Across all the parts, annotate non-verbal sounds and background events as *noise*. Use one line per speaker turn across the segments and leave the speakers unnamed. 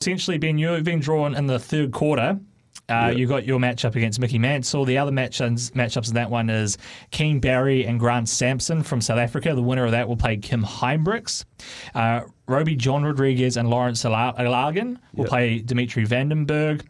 essentially, Ben, you've been drawn in the third quarter. Uh,
Yep.
You got your matchup against Mickey Mansell. The other matchups, matchups in that one is Keane Barry and Grant Sampson from South Africa. The winner of that will play Kim Huybrechts. Uh, Rowby-John Rodriguez and Lourence Ala- Alagan will
Yep.
play Dimitri Van den Bergh.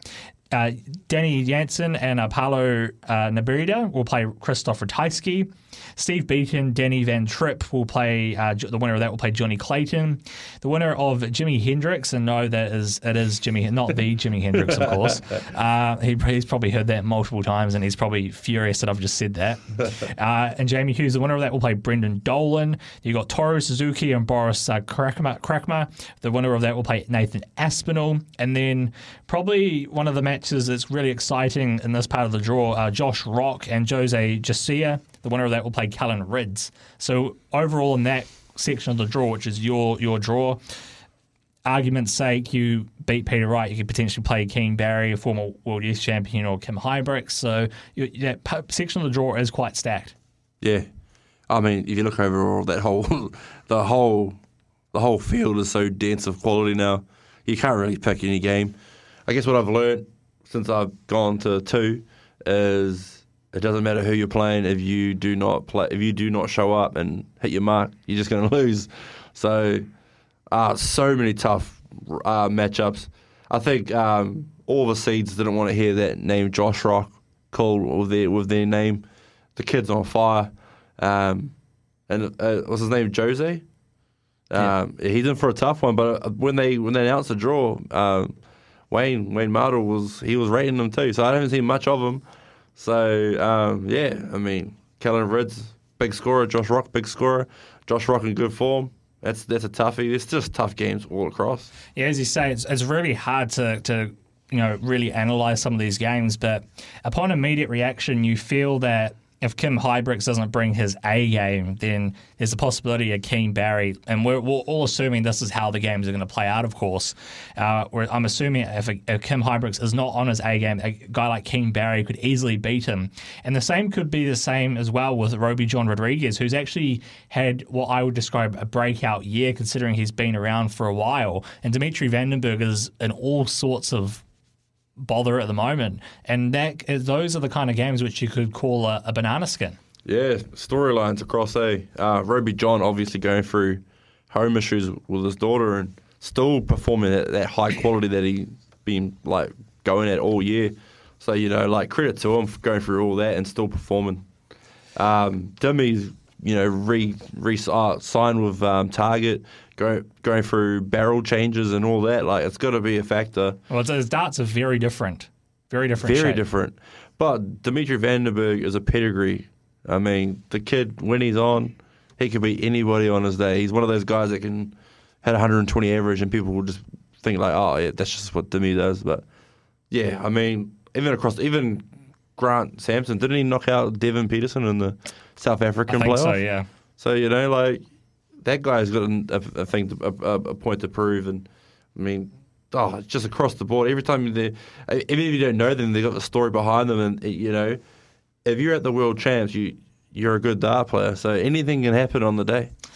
Uh, Danny Jansen and uh, Paolo uh, Nebrida will play Christoph Ratajski. Steve Beaton, Danny van Trijp will play. Uh, the winner of that will play Jonny Clayton. The winner of Jimmy Hendriks, and no, that is it is Jimmy, not the *laughs* Jimi Hendrix, of course. Uh, he, he's probably heard that multiple times, and he's probably furious that I've just said that. *laughs* Uh, and Jamie Hughes, the winner of that will play Brendan Dolan. You got Toru Suzuki and Boris uh, Krakma, Krakma. The winner of that will play Nathan Aspinall, and then probably one of the matches that's really exciting in this part of the draw, uh, Josh Rock and Jose Justicia. The winner of that will play Callan Rydz. So overall, in that section of the draw, which is your your draw, argument's sake, you beat Peter Wright, you could potentially play Keane Barry, a former World Youth Champion, or Kim Huybrechts. So that section of the draw is quite stacked.
Yeah, I mean, if you look overall, that whole, *laughs* the whole, the whole field is so dense of quality now. You can't really pick any game. I guess what I've learned since I've gone to two is it doesn't matter who you're playing if you do not play if you do not show up and hit your mark, you're just going *laughs* to lose. So, uh, so many tough uh, matchups. I think um, all the seeds didn't want to hear that name Josh Rock called with their with their name. The kid's on fire. Um, and uh, what's his name? Jose. Um, He's in for a tough one. But uh, when they when they announced the draw, um, Wayne Wayne Mardle was he was rating them too. So I haven't seen much of him. So um, yeah, I mean, Callan Rydz, big scorer. Josh Rock, big scorer. Josh Rock in good form. That's that's a toughie. It's just tough games all across.
Yeah, as you say, it's, it's really hard to, to you know really analyze some of these games. But upon immediate reaction, you feel that if Kim Huybrechts doesn't bring his A game, then there's a possibility of Keane Barry, and we're, we're all assuming this is how the games are going to play out. Of course, uh, I'm assuming if, if Kim Huybrechts is not on his A game, a guy like Keane Barry could easily beat him, and the same could be the same as well with Rowby-John Rodriguez, who's actually had what I would describe a breakout year, considering he's been around for a while, and Dimitri Van den Bergh is in all sorts of bother at the moment, and that those are the kind of games which you could call a, a banana skin.
Yeah, storylines across A. Uh, Rowby-John obviously going through home issues with his daughter and still performing at that high quality that he's been like going at all year. So you know, like credit to him for going through all that and still performing. Um, Dimmy's you know re re uh, signed with um, Target, go, going through barrel changes and all that. Like it's got to be a factor.
Well, his darts are very different, very different.
Very
shape.
different. But Dimitri Van den Bergh is a pedigree. I mean, the kid, when he's on, he could beat anybody on his day. He's one of those guys that can had 120 average, and people will just think like, oh, yeah, that's just what Dimi does. But yeah, I mean, even across, even Grant Sampson, didn't he knock out Devon Petersen in the South
I
African
think
playoff?
so. Yeah.
So you know, like that guy's got a, a, a thing, to, a, a a point to prove, and I mean, oh, it's just across the board. Every time they, even if you don't know them, they have got the story behind them, and you know, if you're at the world champs, you you're a good dart player. So anything can happen on the day.